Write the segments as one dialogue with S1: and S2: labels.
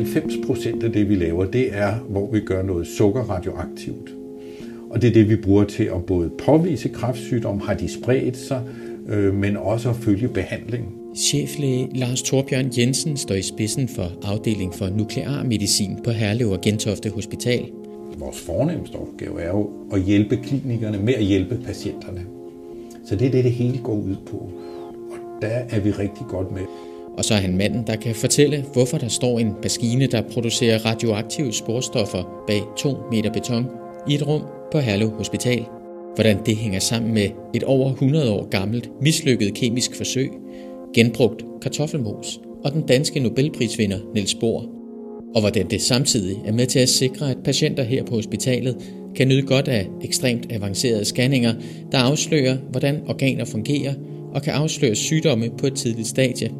S1: 90 procent af det, vi laver, det er, hvor vi gør noget sukker radioaktivt. Og det er det, vi bruger til at både påvise kræftsygdom, har de spredt sig, øh, men også at følge behandling.
S2: Cheflæge Lars Torbjørn Jensen står i spidsen for afdeling for nuklearmedicin på Herlev og Gentofte Hospital.
S1: Vores fornemmeste opgave er jo at hjælpe klinikerne med at hjælpe patienterne. Så det er det, det hele går ud på. Og der er vi rigtig godt med.
S2: Og så er han manden, der kan fortælle, hvorfor der står en maskine, der producerer radioaktive sporstoffer bag 2 meter beton i et rum på Herlev Hospital. Hvordan det hænger sammen med et over 100 år gammelt mislykket kemisk forsøg, genbrugt kartoffelmos og den danske Nobelprisvinder Niels Bohr. Og hvordan det samtidig er med til at sikre, at patienter her på hospitalet kan nyde godt af ekstremt avancerede scanninger, der afslører, hvordan organer fungerer og kan afsløre sygdomme på et tidligt stadie.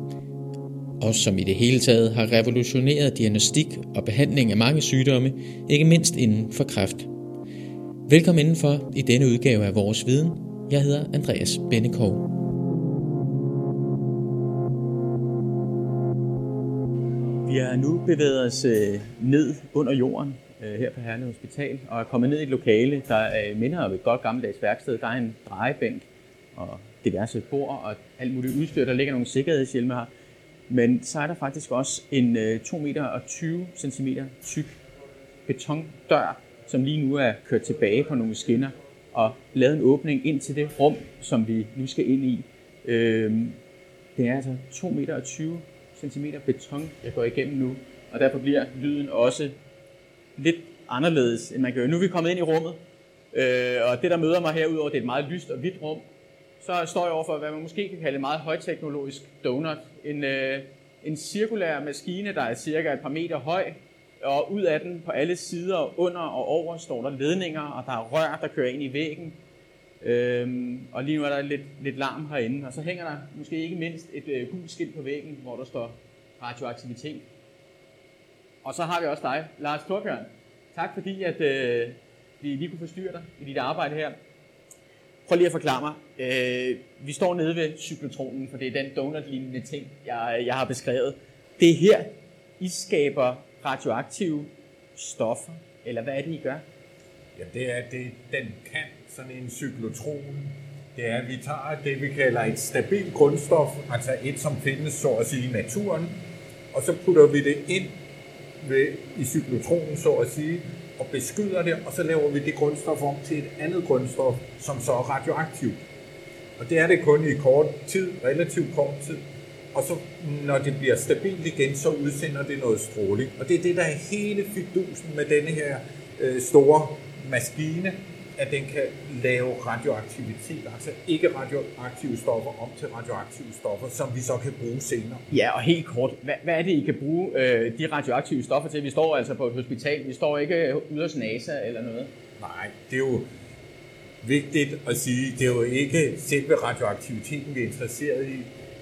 S2: Og som i det hele taget har revolutioneret diagnostik og behandling af mange sygdomme, ikke mindst inden for kræft. Velkommen indenfor i denne udgave af Vores Viden. Jeg hedder Andreas Bennekov. Vi har nu bevæget os øh, ned under jorden øh, her på Herlev Hospital og er kommet ned i et lokale, der øh, minder om et godt gammeldags værksted. Der er en drejebænk og diverse bord og alt muligt udstyr. Der ligger nogle sikkerhedshjelme her. Men så er der faktisk også en øh, 2 meter og 20 cm tyk betondør, som lige nu er kørt tilbage på nogle skinner og lavet en åbning ind til det rum, som vi nu skal ind i. Øhm, det er altså 2 meter og 20 cm beton, jeg går igennem nu, og derfor bliver lyden også lidt anderledes, end man gør. Nu er vi kommet ind i rummet, øh, og det, der møder mig herudover, det er et meget lyst og hvidt rum. Så står jeg overfor, hvad man måske kan kalde et meget højteknologisk donut. En, øh, en cirkulær maskine, der er cirka et par meter høj, og ud af den på alle sider, under og over, står der ledninger, og der er rør, der kører ind i væggen. Øhm, og lige nu er der lidt, lidt larm herinde, og så hænger der måske ikke mindst et øh, gult skilt på væggen, hvor der står radioaktivitet. Og så har vi også dig, Lars Torbjørn. Tak fordi, at øh, vi lige kunne forstyrre dig i dit arbejde her. Prøv lige at forklare mig. Øh, vi står nede ved cyklotronen, for det er den donut-lignende ting, jeg, jeg har beskrevet. Det er her, I skaber radioaktive stoffer, eller hvad er det, I gør?
S3: Ja, det er det, den kan sådan en cyklotron, det er, at vi tager det, vi kalder et stabilt grundstof, altså et, som findes så at sige i naturen, og så putter vi det ind ved, i cyklotronen, så at sige, og beskyder det, og så laver vi det grundstof om til et andet grundstof, som så er radioaktivt. Og det er det kun i kort tid, relativt kort tid. Og så når det bliver stabilt igen, så udsender det noget stråling. Og det er det, der er hele fidusen med denne her øh, store maskine, at den kan lave radioaktivitet, altså ikke radioaktive stoffer om til radioaktive stoffer, som vi så kan bruge senere.
S2: Ja, og helt kort, hvad, hvad er det, I kan bruge øh, de radioaktive stoffer til? Vi står altså på et hospital, vi står ikke ude hos NASA eller noget.
S3: Nej, det er jo vigtigt at sige, det er jo ikke selve radioaktiviteten, vi er interesseret i.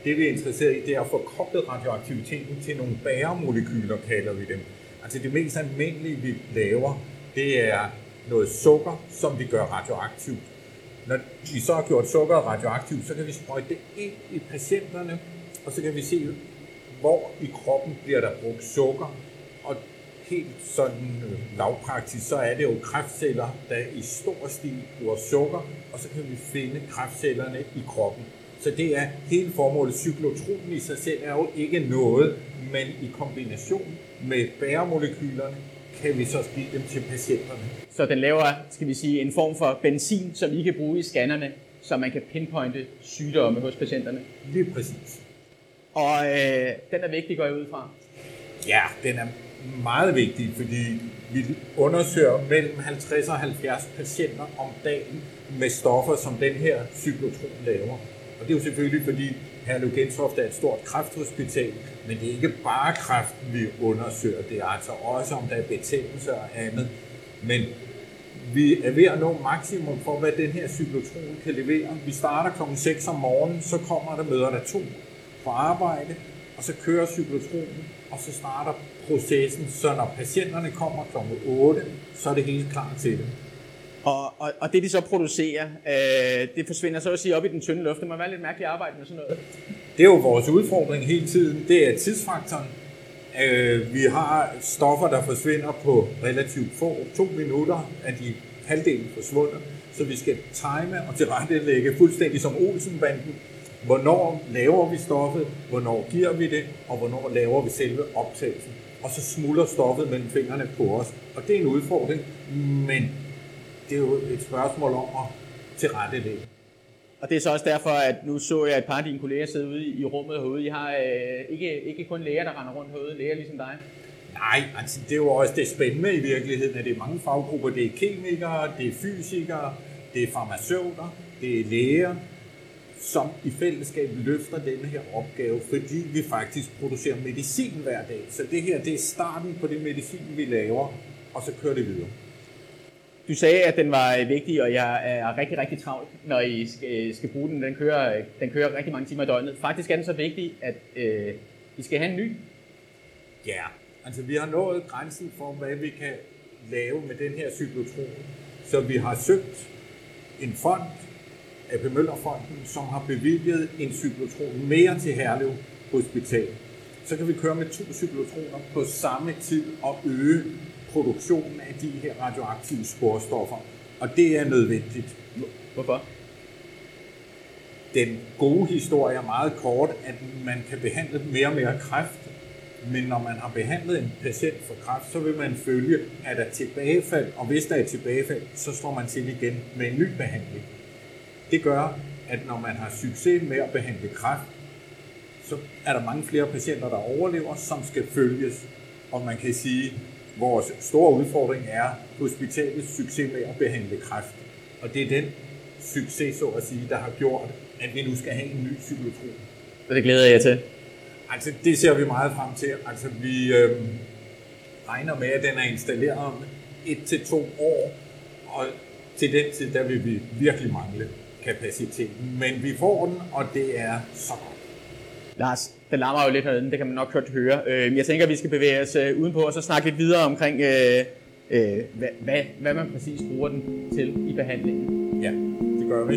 S3: Det vi er interesseret i, det er at få koblet radioaktiviteten til nogle bæremolekyler, kalder vi dem. Altså det mest almindelige, vi laver, det er noget sukker, som vi gør radioaktivt. Når vi så har gjort sukker radioaktivt, så kan vi sprøjte det ind i patienterne, og så kan vi se, hvor i kroppen bliver der brugt sukker. Og helt sådan øh, lavpraktisk, så er det jo kræftceller, der i stor stil bruger sukker, og så kan vi finde kræftcellerne i kroppen. Så det er hele formålet. Cyklotronen i sig selv er jo ikke noget, men i kombination med bæremolekylerne kan vi så give dem til patienterne.
S2: Så den laver, skal vi sige, en form for benzin, som I kan bruge i scannerne, så man kan pinpointe sygdomme hos patienterne?
S3: Lige præcis.
S2: Og øh, den er vigtig, går jeg ud fra?
S3: Ja, den er meget vigtig, fordi vi undersøger mellem 50 og 70 patienter om dagen med stoffer, som den her cyklotron laver. Og det er jo selvfølgelig, fordi Herlev Gentofte er et stort kræfthospital, men det er ikke bare kræften, vi undersøger. Det er altså også, om der er betændelse og andet. Men vi er ved at nå maksimum for, hvad den her cyklotron kan levere. Vi starter kl. 6 om morgenen, så kommer der møder der to på arbejde, og så kører cyklotronen, og så starter processen, så når patienterne kommer kl. 8, så er det helt klar til dem.
S2: Og, og, og det, de så producerer, øh, det forsvinder så at sige op i den tynde luft. Det må være lidt mærkeligt at arbejde med sådan noget.
S3: Det er jo vores udfordring hele tiden. Det er tidsfaktoren.
S4: Øh, vi har stoffer, der forsvinder på relativt få, to minutter, at de halvdelen forsvundet, så vi skal time og tilrettelægge fuldstændig som Olsenbanden, hvornår laver vi stoffet, hvornår giver vi det, og hvornår laver vi selve optagelsen. Og så smuldrer stoffet mellem fingrene på os. Og det er en udfordring, men det er jo et spørgsmål om at tilrettelægge.
S2: Og det er så også derfor, at nu så jeg et par af dine kolleger sidde ude i rummet herude. I har øh, ikke, ikke kun læger, der render rundt herude, læger ligesom dig.
S4: Nej, altså det er jo også det spændende i virkeligheden, at det er mange faggrupper. Det er kemikere, det er fysikere, det er farmaceuter, det er læger, som i fællesskab løfter denne her opgave, fordi vi faktisk producerer medicin hver dag. Så det her, det er starten på det medicin, vi laver, og så kører det videre.
S2: Du sagde, at den var øh, vigtig, og jeg øh, er rigtig, rigtig travlt, når I skal, øh, skal bruge den. Den kører, den kører rigtig mange timer i døgnet. Faktisk er den så vigtig, at øh, I skal have en ny.
S4: Ja, altså vi har nået grænsen for, hvad vi kan lave med den her cyklotron. Så vi har søgt en fond, AP Møllerfonden, som har bevilget en cyklotron mere til Herlev Hospital. Så kan vi køre med to cyklotroner på samme tid og øge produktionen af de her radioaktive sporstoffer. Og det er nødvendigt.
S2: Hvorfor?
S4: Den gode historie er meget kort, at man kan behandle mere og mere kræft, men når man har behandlet en patient for kræft, så vil man følge, at der tilbagefald, og hvis der er tilbagefald, så slår man til igen med en ny behandling. Det gør, at når man har succes med at behandle kræft, så er der mange flere patienter, der overlever, som skal følges. Og man kan sige, vores store udfordring er hospitalets succes med at behandle kræft. Og det er den succes, så at sige, der har gjort, at vi nu skal have en ny cyklotron.
S2: Så det glæder jeg til.
S4: Altså, det ser vi meget frem til. Altså, vi øh, regner med, at den er installeret om et til to år, og til den tid, der vil vi virkelig mangle kapacitet. Men vi får den, og det er så godt.
S2: Lars, den larmer jo lidt herinde, det kan man nok godt høre. Øh, jeg tænker, at vi skal bevæge os øh, udenpå og så snakke lidt videre omkring, øh, øh, hvad, hvad, hvad man præcis bruger den til i behandlingen.
S4: Ja, det gør vi.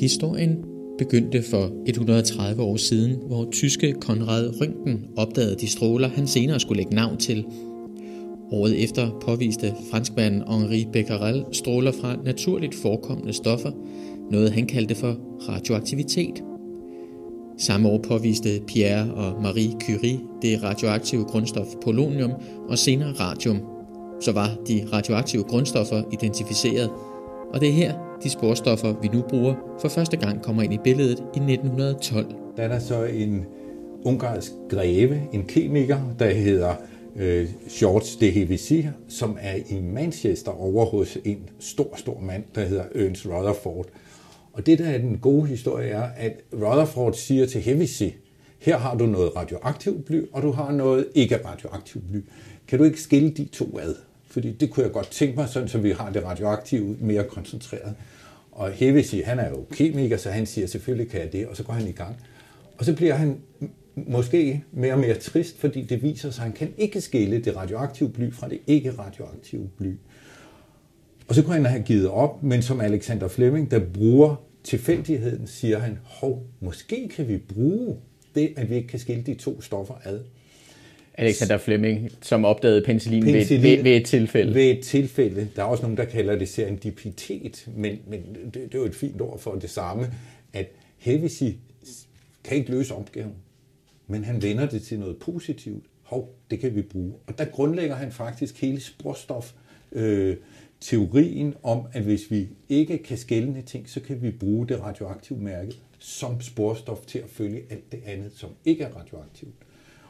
S5: Historien begyndte for 130 år siden, hvor tyske Konrad Røntgen opdagede de stråler, han senere skulle lægge navn til. Året efter påviste franskmanden Henri Becquerel stråler fra naturligt forekommende stoffer, noget han kaldte for radioaktivitet. Samme år påviste Pierre og Marie Curie det radioaktive grundstof polonium og senere radium. Så var de radioaktive grundstoffer identificeret, og det er her, de sporstoffer, vi nu bruger, for første gang kommer ind i billedet i 1912.
S3: Der er der så en ungarsk greve, en kemiker, der hedder øh, George de Hevesi, som er i Manchester over hos en stor, stor mand, der hedder Ernst Rutherford. Og det, der er den gode historie, er, at Rutherford siger til Hevesi, her har du noget radioaktivt bly, og du har noget ikke radioaktivt bly. Kan du ikke skille de to ad? Fordi det kunne jeg godt tænke mig, sådan så vi har det radioaktive mere koncentreret. Og Hevesi, han er jo kemiker, så han siger, selvfølgelig kan jeg det, og så går han i gang. Og så bliver han måske mere og mere trist, fordi det viser sig, at han kan ikke skille det radioaktive bly fra det ikke radioaktive bly. Og så kunne han have givet op, men som Alexander Fleming, der bruger tilfældigheden, siger han, hov, måske kan vi bruge det, at vi ikke kan skille de to stoffer ad.
S2: Alexander Fleming, som opdagede penicillin, penicillin ved, ved, ved et tilfælde.
S3: Ved et tilfælde. Der er også nogen, der kalder det serendipitet, men, men det, det er jo et fint ord for det samme, at Hevesi kan ikke løse opgaven, men han vender det til noget positivt. Hov, det kan vi bruge. Og der grundlægger han faktisk hele sporstof øh, teorien om, at hvis vi ikke kan skælne ting, så kan vi bruge det radioaktive mærke som sporstof til at følge alt det andet, som ikke er radioaktivt.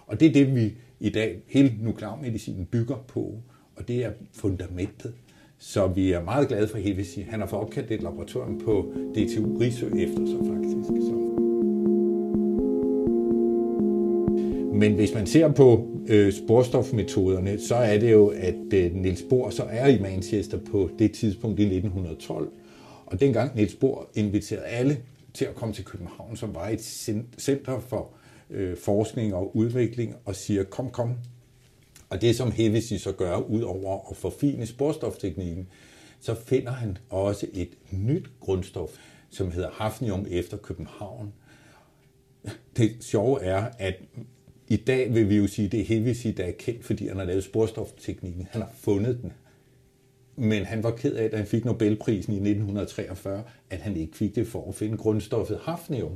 S3: Og det er det, vi i dag, hele nuklearmedicinen bygger på, og det er fundamentet. Så vi er meget glade for Hevesi. Han har fået opkaldt et laboratorium på DTU Risø efter sig faktisk. Så. Men hvis man ser på øh, sporstofmetoderne, så er det jo, at øh, Niels Bohr så er i Manchester på det tidspunkt i 1912. Og dengang Niels Bohr inviterede alle til at komme til København, som var et center for øh, forskning og udvikling, og siger, kom, kom. Og det, som Hevesi så gør, ud over at forfine sporstofteknikken, så finder han også et nyt grundstof, som hedder hafnium efter København. det sjove er, at i dag vil vi jo sige, at det er Hevesi, der er kendt, fordi han har lavet sporstofteknikken. Han har fundet den. Men han var ked af, da han fik Nobelprisen i 1943, at han ikke fik det for at finde grundstoffet hafnium.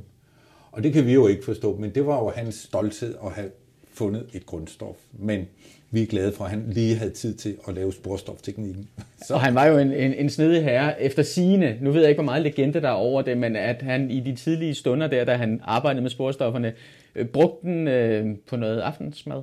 S3: Og det kan vi jo ikke forstå, men det var jo hans stolthed at have fundet et grundstof. Men vi er glade for, at han lige havde tid til at lave sporstofteknikken.
S2: Så. Og han var jo en, en, en snedig herre efter sine. Nu ved jeg ikke, hvor meget legende der er over det, men at han i de tidlige stunder der, da han arbejdede med sporstofferne, øh, brugte den øh, på noget aftensmad.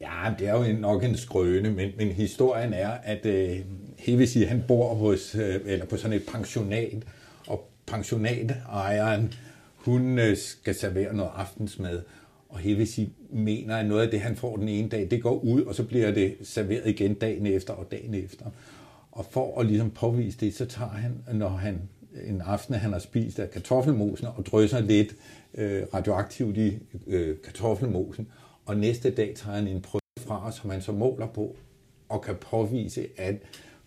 S3: Ja, det er jo nok en skrøne, men, men historien er, at øh, sige, han bor hos, øh, eller på sådan et pensionat, og pensionatejeren, hun øh, skal servere noget aftensmad, og sige, mener, at noget af det, han får den ene dag, det går ud, og så bliver det serveret igen dagen efter og dagen efter. Og for at ligesom påvise det, så tager han, når han en aften, han har spist af kartoffelmosen, og drysser lidt øh, radioaktivt i øh, kartoffelmosen, og næste dag tager han en prøve fra, som han så måler på, og kan påvise, at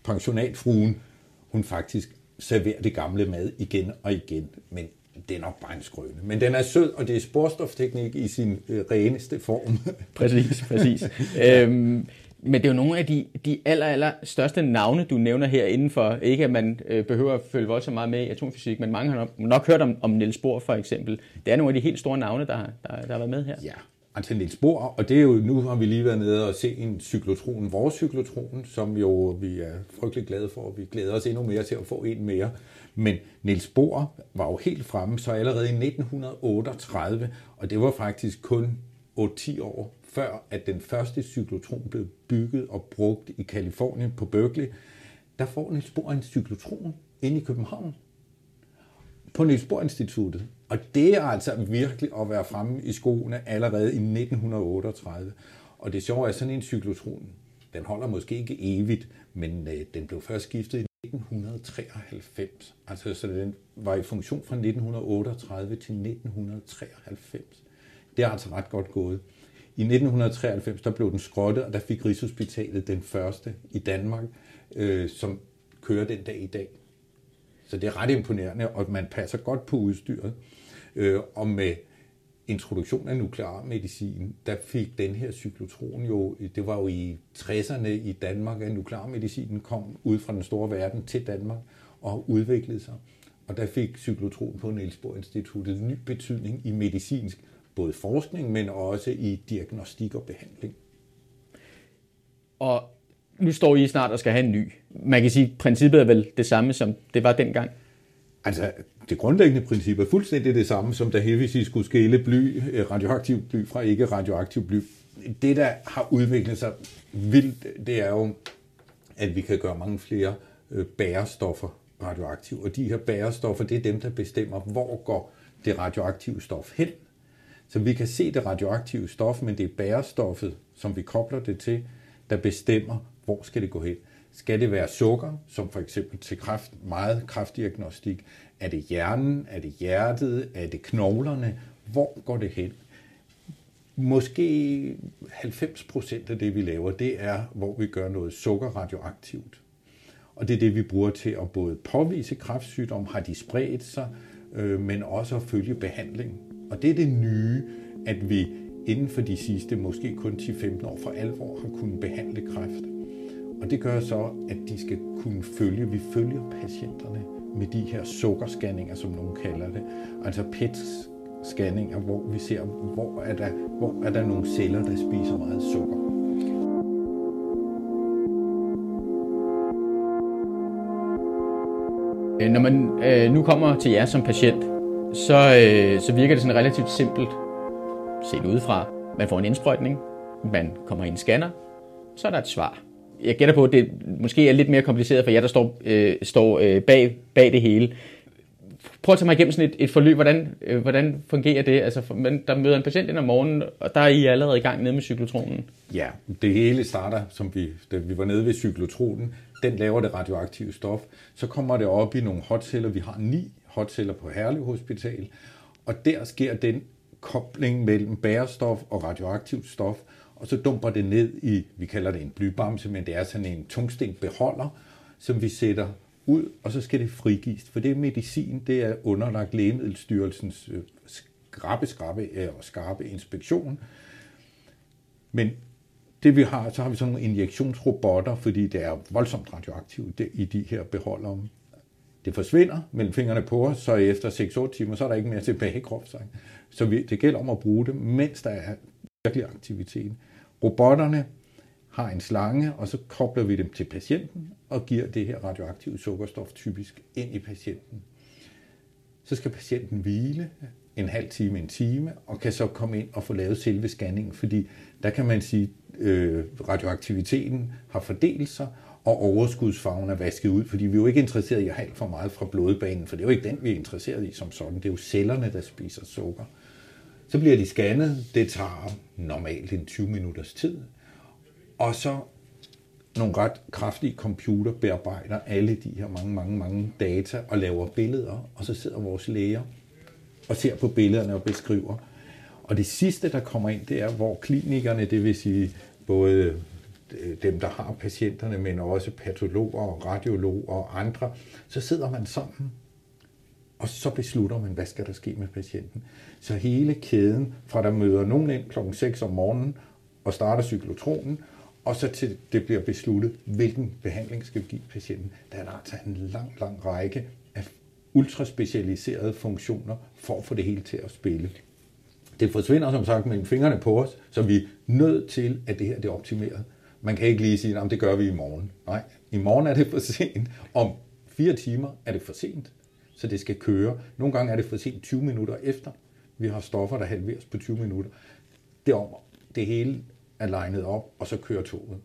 S3: pensionatfruen, hun faktisk serverer det gamle mad igen og igen. Men det er nok bare en skrøne. Men den er sød, og det er sporstofteknik i sin øh, reneste form.
S2: præcis, præcis. øhm, men det er jo nogle af de, de aller, aller største navne, du nævner her inden for, ikke at man øh, behøver at følge voldsomt meget med i atomfysik, men mange har nok, nok hørt om, om Niels Bohr for eksempel. Det er nogle af de helt store navne, der, der, der har været med her.
S3: Ja, til Niels Bohr, og det er jo, nu har vi lige været nede og se en cyklotron, vores cyklotron, som jo vi er frygtelig glade for, og vi glæder os endnu mere til at få en mere. Men Niels Bohr var jo helt fremme, så allerede i 1938, og det var faktisk kun 8-10 år før, at den første cyklotron blev bygget og brugt i Kalifornien på Berkeley, der får Niels Bohr en cyklotron inde i København på Niels Bohr Instituttet. Og det er altså virkelig at være fremme i skoene allerede i 1938. Og det sjove er, sådan en cyklotron, den holder måske ikke evigt, men øh, den blev først skiftet i 1993. Altså, så den var i funktion fra 1938 til 1993. Det er altså ret godt gået. I 1993 der blev den skrottet, og der fik Rigshospitalet den første i Danmark, øh, som kører den dag i dag. Så det er ret imponerende, og man passer godt på udstyret. Øh, og med introduktion af nuklearmedicin, der fik den her cyklotron jo, det var jo i 60'erne i Danmark, at nuklearmedicinen kom ud fra den store verden til Danmark og udviklede sig. Og der fik cyklotron på Niels Bohr Instituttet ny betydning i medicinsk, både forskning, men også i diagnostik og behandling.
S2: Og nu står I snart og skal have en ny. Man kan sige, at princippet er vel det samme, som det var dengang?
S3: Altså, det grundlæggende princip er fuldstændig det samme, som da Hevesi skulle skille bly, øh, radioaktiv bly fra ikke radioaktiv bly. Det, der har udviklet sig vildt, det er jo, at vi kan gøre mange flere øh, bærestoffer radioaktive. Og de her bærestoffer, det er dem, der bestemmer, hvor går det radioaktive stof hen. Så vi kan se det radioaktive stof, men det er bærestoffet, som vi kobler det til, der bestemmer, hvor skal det gå hen. Skal det være sukker, som for eksempel til kræft, meget kræftdiagnostik? Er det hjernen? Er det hjertet? Er det knoglerne? Hvor går det hen? Måske 90 procent af det, vi laver, det er, hvor vi gør noget sukker radioaktivt. Og det er det, vi bruger til at både påvise kræftsygdom, har de spredt sig, øh, men også at følge behandling. Og det er det nye, at vi inden for de sidste måske kun 10-15 år for alvor har kunnet behandle kræft. Og det gør så, at de skal kunne følge, vi følger patienterne med de her sukkerscanninger, som nogen kalder det. Altså PET-scanninger, hvor vi ser, hvor er, der, hvor er der nogle celler, der spiser meget sukker.
S2: Øh, når man øh, nu kommer til jer som patient, så, øh, så virker det sådan relativt simpelt set udefra. Man får en indsprøjtning, man kommer i en scanner, så er der et svar jeg gætter på, at det måske er lidt mere kompliceret for jer, der står, øh, står øh, bag, bag det hele. Prøv at tage mig igennem sådan et, et forløb. Hvordan, øh, hvordan fungerer det? Altså, for, man, der møder en patient ind om morgenen, og der er I allerede i gang nede med cyklotronen.
S3: Ja, det hele starter, som vi, da vi var nede ved cyklotronen. Den laver det radioaktive stof. Så kommer det op i nogle hotceller. Vi har ni hotceller på Herlev Hospital. Og der sker den kobling mellem bærestof og radioaktivt stof, og så dumper det ned i, vi kalder det en blybamse, men det er sådan en tungsten beholder, som vi sætter ud, og så skal det frigives. For det er medicin, det er underlagt Lægemiddelstyrelsens øh, skrabe, skrabe øh, og skarpe inspektion. Men det vi har, så har vi sådan nogle injektionsrobotter, fordi det er voldsomt radioaktivt i de her beholdere. Det forsvinder mellem fingrene på os, så efter 6-8 timer, så er der ikke mere tilbage i kroppen. Så vi, det gælder om at bruge det, mens der er virkelig aktiviteten. Robotterne har en slange, og så kobler vi dem til patienten og giver det her radioaktive sukkerstof typisk ind i patienten. Så skal patienten hvile en halv time, en time, og kan så komme ind og få lavet selve scanningen, fordi der kan man sige, øh, radioaktiviteten har fordelt sig, og overskudsfarven er vasket ud, fordi vi er jo ikke interesseret i at have for meget fra blodbanen, for det er jo ikke den, vi er interesseret i som sådan. Det er jo cellerne, der spiser sukker. Så bliver de scannet. Det tager normalt en 20 minutters tid. Og så nogle ret kraftige computer bearbejder alle de her mange, mange, mange data og laver billeder, og så sidder vores læger og ser på billederne og beskriver. Og det sidste, der kommer ind, det er, hvor klinikerne, det vil sige både øh, dem, der har patienterne, men også patologer og radiologer og andre, så sidder man sammen, og så beslutter man, hvad skal der ske med patienten. Så hele kæden, fra der møder nogen ind kl. 6 om morgenen og starter cyklotronen, og så til det bliver besluttet, hvilken behandling skal vi give patienten. Der er der altså en lang, lang række af ultraspecialiserede funktioner for at få det hele til at spille. Det forsvinder som sagt mellem fingrene på os, så vi er nødt til, at det her det er optimeret. Man kan ikke lige sige, at det gør vi i morgen. Nej, i morgen er det for sent. Om fire timer er det for sent, så det skal køre. Nogle gange er det for sent 20 minutter efter. Vi har stoffer, der halveres på 20 minutter. Det, om, det hele er legnet op, og så kører toget.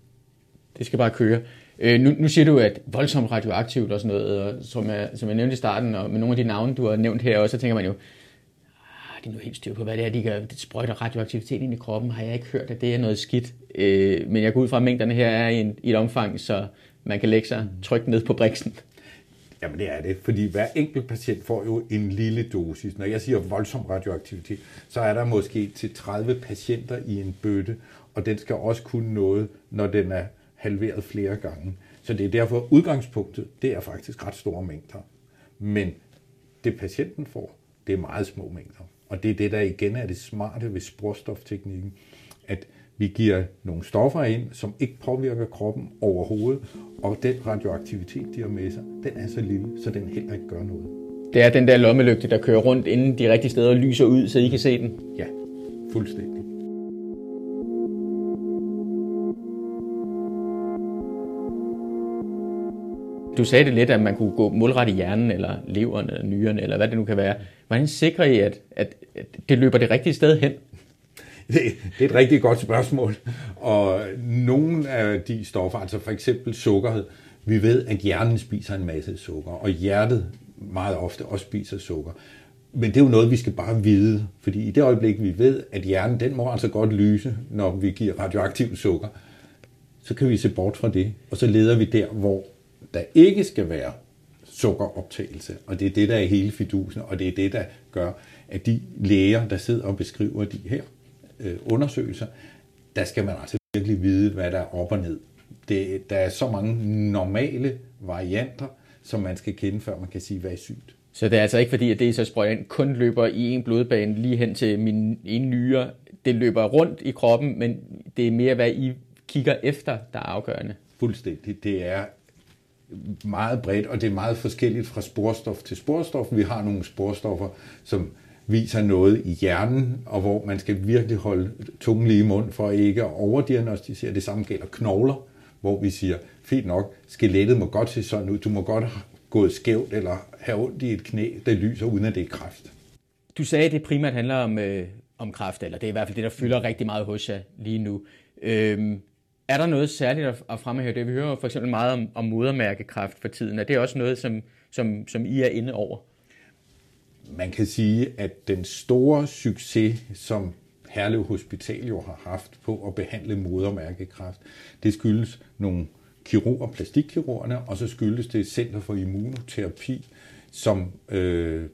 S2: Det skal bare køre. Øh, nu, nu siger du, at voldsomt radioaktivt og sådan noget, og som, jeg, som jeg nævnte i starten, og med nogle af de navne, du har nævnt her også, så tænker man jo, ah, de er nu helt styr på, hvad det er, de gør. Det sprøjter radioaktivitet ind i kroppen. Har jeg ikke hørt, at det er noget skidt? Øh, men jeg går ud fra, at mængderne her er i, en, i et omfang, så man kan lægge sig trygt ned på briksen.
S3: Jamen det er det, fordi hver enkelt patient får jo en lille dosis. Når jeg siger voldsom radioaktivitet, så er der måske til 30 patienter i en bøtte, og den skal også kunne noget, når den er halveret flere gange. Så det er derfor udgangspunktet, det er faktisk ret store mængder. Men det patienten får, det er meget små mængder. Og det er det, der igen er det smarte ved sporstofteknikken, at vi giver nogle stoffer ind, som ikke påvirker kroppen overhovedet, og den radioaktivitet, de har med sig, den er så lille, så den heller ikke gør noget.
S2: Det er den der lommelygte, der kører rundt inden de rigtige steder og lyser ud, så I kan se den?
S3: Ja, fuldstændig.
S2: Du sagde det lidt, at man kunne gå målret i hjernen, eller leveren, eller nyrerne, eller hvad det nu kan være. Hvordan sikrer I, at, at det løber det rigtige sted hen?
S3: Det, det er et rigtig godt spørgsmål. Og nogle af de stoffer, altså for eksempel sukkeret, vi ved, at hjernen spiser en masse sukker, og hjertet meget ofte også spiser sukker. Men det er jo noget, vi skal bare vide, fordi i det øjeblik, vi ved, at hjernen den må altså godt lyse, når vi giver radioaktiv sukker, så kan vi se bort fra det, og så leder vi der, hvor der ikke skal være sukkeroptagelse. Og det er det, der er hele fidusen, og det er det, der gør, at de læger, der sidder og beskriver de her øh, undersøgelser, der skal man altså virkelig vide, hvad der er op og ned. Det, der er så mange normale varianter, som man skal kende, før man kan sige, hvad er sygt.
S2: Så det er altså ikke fordi, at det, så sprøjter ind, kun løber i en blodbane lige hen til min ene nyre. Det løber rundt i kroppen, men det er mere, hvad I kigger efter, der er afgørende.
S3: Fuldstændig. Det er meget bredt, og det er meget forskelligt fra sporstof til sporstof. Vi har nogle sporstoffer, som viser noget i hjernen, og hvor man skal virkelig holde tungen lige i mund for ikke at overdiagnostisere. Det samme gælder knogler, hvor vi siger, fint nok, skelettet må godt se sådan ud, du må godt have gået skævt eller have ondt i et knæ, der lyser uden at det er kræft.
S2: Du sagde, at det primært handler om, øh, om kræft, eller det er i hvert fald det, der fylder rigtig meget hos jer lige nu. Øhm, er der noget særligt at fremhæve det? Vi hører for eksempel meget om, om modermærkekræft for tiden. Er det også noget, som, som, som I er inde over?
S3: Man kan sige, at den store succes, som Herlev Hospital jo har haft på at behandle modermærkekræft, det skyldes nogle kirurger, plastikkirurgerne, og så skyldes det Center for Immunoterapi, som øh,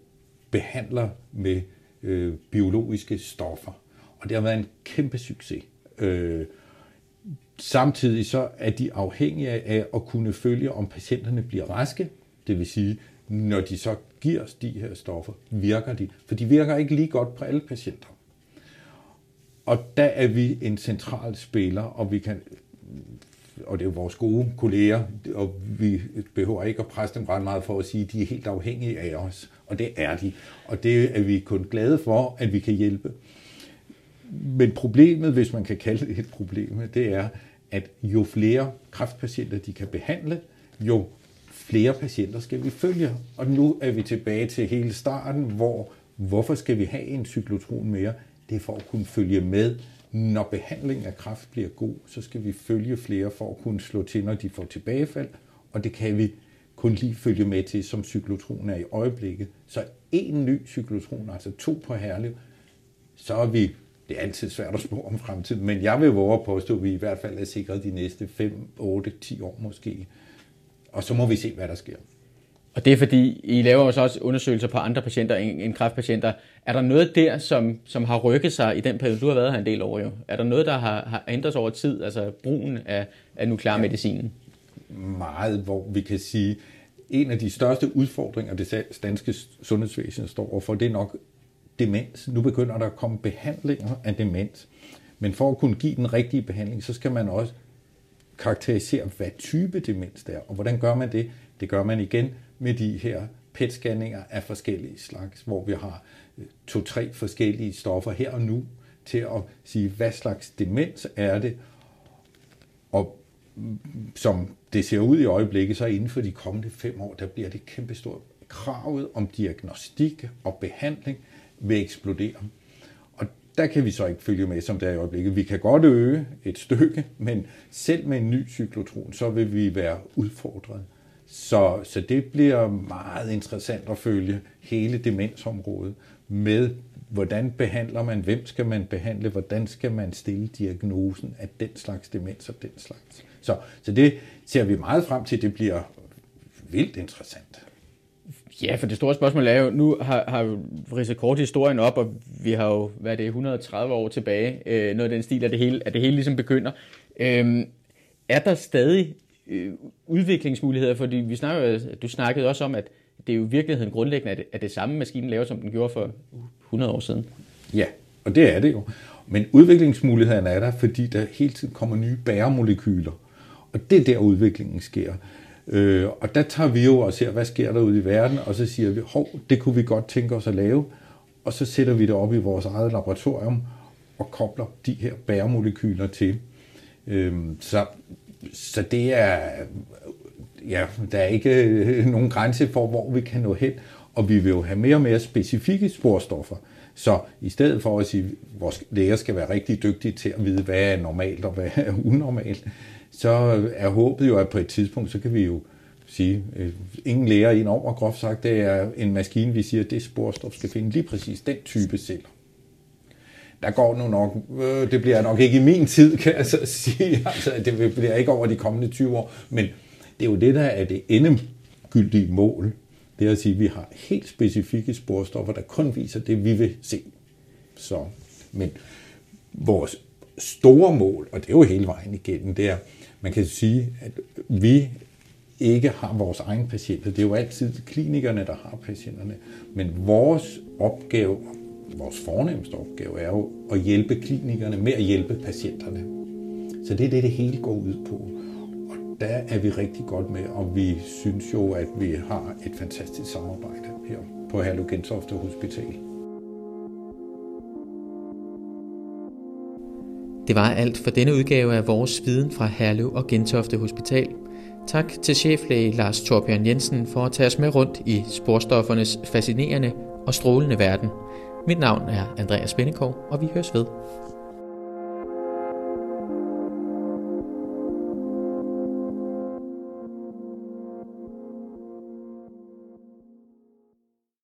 S3: behandler med øh, biologiske stoffer. Og det har været en kæmpe succes. Øh, Samtidig så er de afhængige af at kunne følge, om patienterne bliver raske. Det vil sige, når de så giver os de her stoffer, virker de. For de virker ikke lige godt på alle patienter. Og der er vi en central spiller, og vi kan og det er jo vores gode kolleger, og vi behøver ikke at presse dem ret meget for at sige, at de er helt afhængige af os. Og det er de. Og det er vi kun glade for, at vi kan hjælpe. Men problemet, hvis man kan kalde det et problem, det er, at jo flere kræftpatienter de kan behandle, jo flere patienter skal vi følge. Og nu er vi tilbage til hele starten, hvor hvorfor skal vi have en cyklotron mere? Det er for at kunne følge med når behandlingen af kræft bliver god, så skal vi følge flere for at kunne slå til, når de får tilbagefald, og det kan vi kun lige følge med til, som cyklotron er i øjeblikket. Så en ny cyklotron, altså to på Herlev, så er vi, det er altid svært at spå om fremtiden, men jeg vil våge at påstå, at vi i hvert fald er sikret de næste 5, 8, 10 år måske. Og så må vi se, hvad der sker.
S2: Og det er fordi, I laver også, også undersøgelser på andre patienter end kræftpatienter. Er der noget der, som, som har rykket sig i den periode, du har været her en del over jo? Er der noget, der har, har ændret sig over tid, altså brugen af, af nuklearmedicinen?
S3: Ja, meget, hvor vi kan sige, en af de største udfordringer, det danske sundhedsvæsen står overfor, det er nok demens. Nu begynder der at komme behandlinger af demens. Men for at kunne give den rigtige behandling, så skal man også karakterisere, hvad type demens det er. Og hvordan gør man det? Det gør man igen med de her PET-scanninger af forskellige slags, hvor vi har øh, to-tre forskellige stoffer her og nu til at sige, hvad slags demens er det, og mm, som det ser ud i øjeblikket, så inden for de kommende fem år, der bliver det kæmpestort. Kravet om diagnostik og behandling vil eksplodere. Der kan vi så ikke følge med, som det er i øjeblikket. Vi kan godt øge et stykke, men selv med en ny cyklotron, så vil vi være udfordret. Så, så det bliver meget interessant at følge hele demensområdet med, hvordan behandler man, hvem skal man behandle, hvordan skal man stille diagnosen af den slags demens og den slags. Så, så det ser vi meget frem til, det bliver vildt interessant.
S2: Ja, for det store spørgsmål er jo, nu har, har ridset kort historien op, og vi har jo, hvad er det, 130 år tilbage, øh, noget af den stil, at det hele, at det hele ligesom begynder. Øh, er der stadig øh, udviklingsmuligheder, fordi vi snakker, du snakkede også om, at det er jo i virkeligheden grundlæggende, at det, at det samme maskinen laver, som den gjorde for 100 år siden.
S3: Ja, og det er det jo. Men udviklingsmulighederne er der, fordi der hele tiden kommer nye bæremolekyler. Og det er der, udviklingen sker. Øh, og der tager vi jo og ser, hvad sker der ude i verden, og så siger vi, hov, det kunne vi godt tænke os at lave. Og så sætter vi det op i vores eget laboratorium og kobler de her bæremolekyler til. Øh, så så det er, ja, der er ikke øh, nogen grænse for, hvor vi kan nå hen, og vi vil jo have mere og mere specifikke sporstoffer. Så i stedet for at sige, at vores læger skal være rigtig dygtige til at vide, hvad er normalt og hvad er unormalt, så er håbet jo, at på et tidspunkt, så kan vi jo sige, øh, ingen lærer ind over, groft sagt, det er en maskine, vi siger, at det sporstof skal finde lige præcis den type celler. Der går nu nok, øh, det bliver nok ikke i min tid, kan jeg så sige, altså det bliver ikke over de kommende 20 år, men det er jo det, der er det endegyldige mål, det er at sige, at vi har helt specifikke sporstoffer, der kun viser det, vi vil se. Så, men vores store mål, og det er jo hele vejen igennem, det er, man kan sige, at vi ikke har vores egen patienter. Det er jo altid klinikerne, der har patienterne. Men vores opgave vores fornemmeste opgave er jo at hjælpe klinikerne med at hjælpe patienterne. Så det er det, det hele går ud på. Og der er vi rigtig godt med, og vi synes jo, at vi har et fantastisk samarbejde her på Herlev Gentofte Hospital.
S5: Det var alt for denne udgave af vores viden fra Herlev og Gentofte Hospital. Tak til cheflæge Lars Torbjørn Jensen for at tage os med rundt i sporstoffernes fascinerende og strålende verden – mit navn er Andreas Bennekov, og vi høres ved.